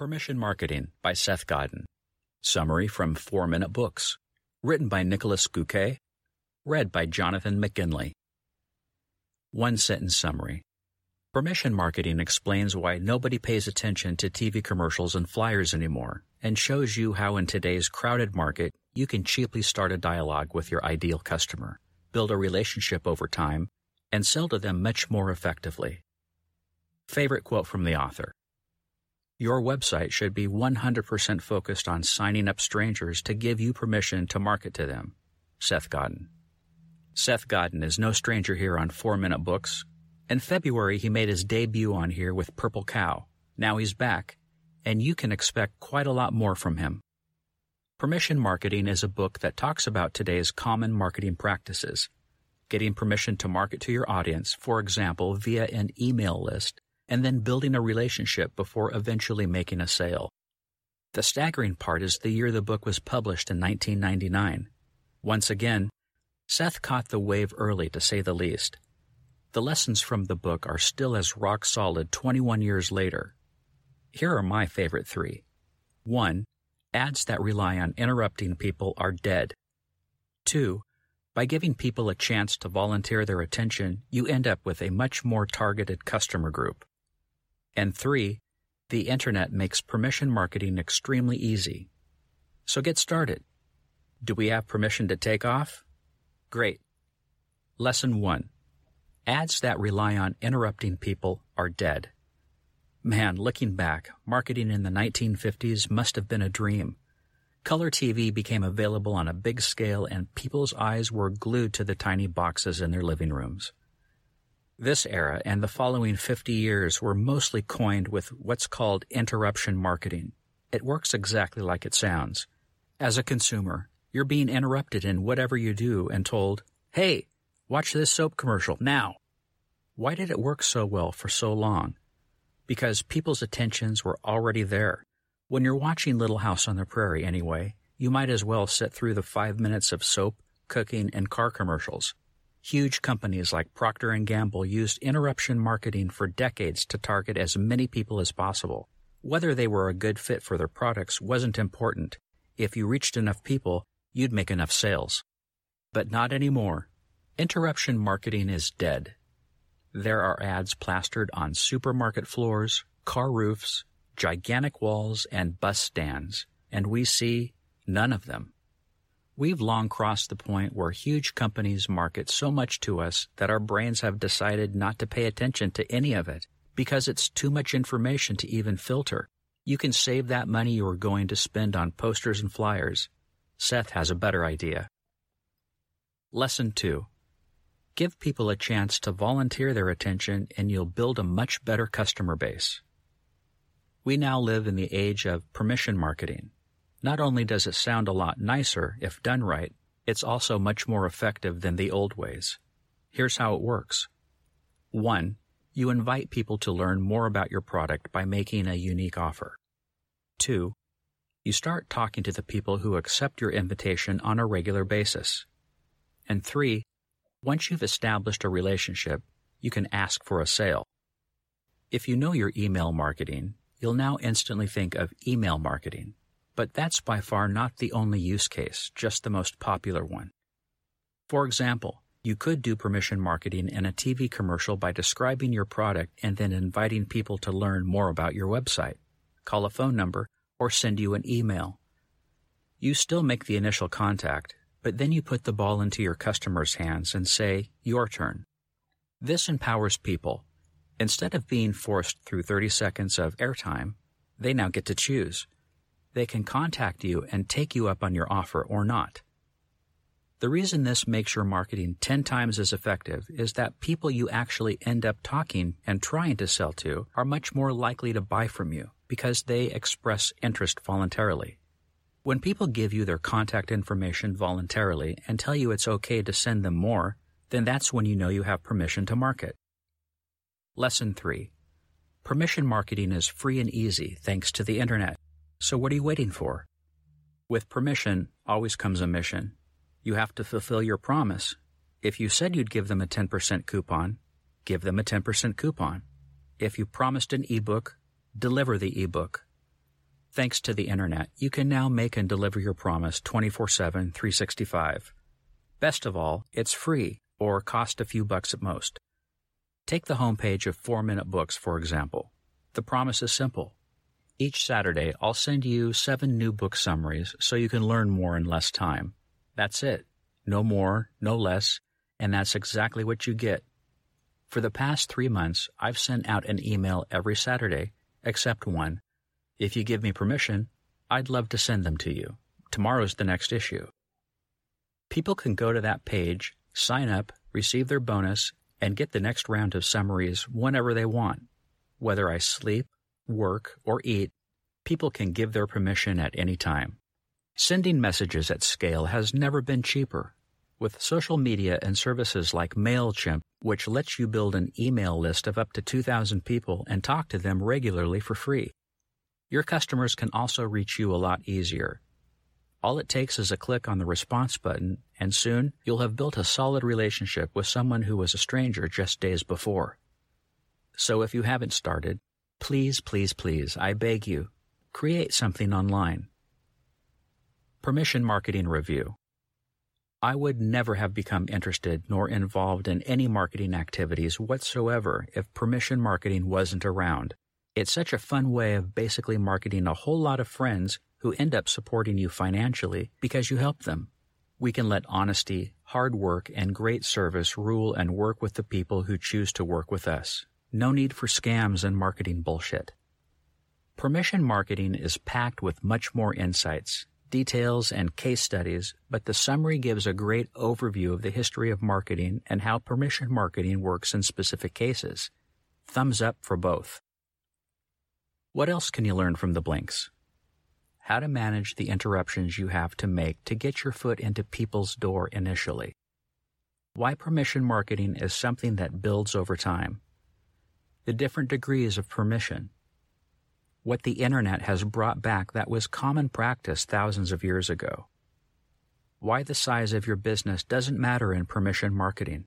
Permission Marketing by Seth Godin. Summary from 4 Minute Books. Written by Niklas Göke. Read by Jonathan McGinley. One sentence summary. Permission marketing explains why nobody pays attention to TV commercials and flyers anymore and shows you how in today's crowded market you can cheaply start a dialogue with your ideal customer, build a relationship over time, and sell to them much more effectively. Favorite quote from the author. Your website should be 100% focused on signing up strangers to give you permission to market to them. Seth Godin. Seth Godin is no stranger here on 4 Minute Books. In February, he made his debut on here with Purple Cow. Now he's back, and you can expect quite a lot more from him. Permission Marketing is a book that talks about today's common marketing practices. Getting permission to market to your audience, for example, via an email list, and then building a relationship before eventually making a sale. The staggering part is the year the book was published in 1999. Once again, Seth caught the wave early, to say the least. The lessons from the book are still as rock solid 21 years later. Here are my favorite three. 1. Ads that rely on interrupting people are dead. 2. By giving people a chance to volunteer their attention, you end up with a much more targeted customer group. And three, the internet makes permission marketing extremely easy. So get started. Do we have permission to take off? Great. Lesson 1. Ads that rely on interrupting people are dead. Man, looking back, marketing in the 1950s must have been a dream. Color TV became available on a big scale and people's eyes were glued to the tiny boxes in their living rooms. This era and the following 50 years were mostly coined with what's called interruption marketing. It works exactly like it sounds. As a consumer, you're being interrupted in whatever you do and told, hey, watch this soap commercial now. Why did it work so well for so long? Because people's attentions were already there. When you're watching Little House on the Prairie anyway, you might as well sit through the five minutes of soap, cooking, and car commercials. Huge companies like Procter & Gamble used interruption marketing for decades to target as many people as possible. Whether they were a good fit for their products wasn't important. If you reached enough people, you'd make enough sales. But not anymore. Interruption marketing is dead. There are ads plastered on supermarket floors, car roofs, gigantic walls, and bus stands, and we see none of them. We've long crossed the point where huge companies market so much to us that our brains have decided not to pay attention to any of it because it's too much information to even filter. You can save that money you are going to spend on posters and flyers. Seth has a better idea. Lesson 2. Give people a chance to volunteer their attention and you'll build a much better customer base. We now live in the age of permission marketing. Not only does it sound a lot nicer if done right, it's also much more effective than the old ways. Here's how it works. 1. You invite people to learn more about your product by making a unique offer. 2. You start talking to the people who accept your invitation on a regular basis. And 3. Once you've established a relationship, you can ask for a sale. If you know your email marketing, you'll now instantly think of email marketing. But that's by far not the only use case, just the most popular one. For example, you could do permission marketing in a TV commercial by describing your product and then inviting people to learn more about your website, call a phone number, or send you an email. You still make the initial contact, but then you put the ball into your customer's hands and say, your turn. This empowers people. Instead of being forced through 30 seconds of airtime, they now get to choose they can contact you and take you up on your offer or not. The reason this makes your marketing 10 times as effective is that people you actually end up talking and trying to sell to are much more likely to buy from you because they express interest voluntarily. When people give you their contact information voluntarily and tell you it's okay to send them more, then that's when you know you have permission to market. Lesson 3. Permission marketing is free and easy thanks to the internet. So what are you waiting for? With permission always comes a mission. You have to fulfill your promise. If you said you'd give them a 10% coupon, give them a 10% coupon. If you promised an ebook, deliver the ebook. Thanks to the internet, you can now make and deliver your promise 24 7, 365. Best of all, it's free or cost a few bucks at most. Take the homepage of 4 Minute Books, for example. The promise is simple. Each Saturday, I'll send you seven new book summaries so you can learn more in less time. That's it. No more, no less, and that's exactly what you get. For the past three months, I've sent out an email every Saturday, except one if you give me permission, I'd love to send them to you. Tomorrow's the next issue. People can go to that page, sign up, receive their bonus, and get the next round of summaries whenever they want. Whether I sleep, work, or eat, people can give their permission at any time. Sending messages at scale has never been cheaper. With social media and services like MailChimp, which lets you build an email list of up to 2,000 people and talk to them regularly for free. Your customers can also reach you a lot easier. All it takes is a click on the response button, and soon you'll have built a solid relationship with someone who was a stranger just days before. So if you haven't started, please, please, please, I beg you, create something online. Permission Marketing Review I would never have become interested nor involved in any marketing activities whatsoever if permission marketing wasn't around. It's such a fun way of basically marketing a whole lot of friends who end up supporting you financially because you help them. We can let honesty, hard work, and great service rule and work with the people who choose to work with us. No need for scams and marketing bullshit. Permission marketing is packed with much more insights, details, and case studies, but the summary gives a great overview of the history of marketing and how permission marketing works in specific cases. Thumbs up for both. What else can you learn from the blinks? How to manage the interruptions you have to make to get your foot into people's door initially. Why permission marketing is something that builds over time. The different degrees of permission. What the internet has brought back that was common practice thousands of years ago. Why the size of your business doesn't matter in permission marketing.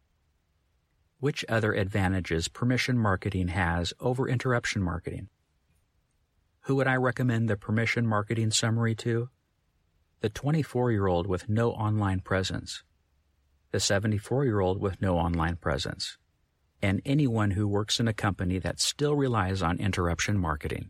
Which other advantages permission marketing has over interruption marketing. Who would I recommend the permission marketing summary to? The 24 year old with no online presence, the 74 year old with no online presence, and anyone who works in a company that still relies on interruption marketing.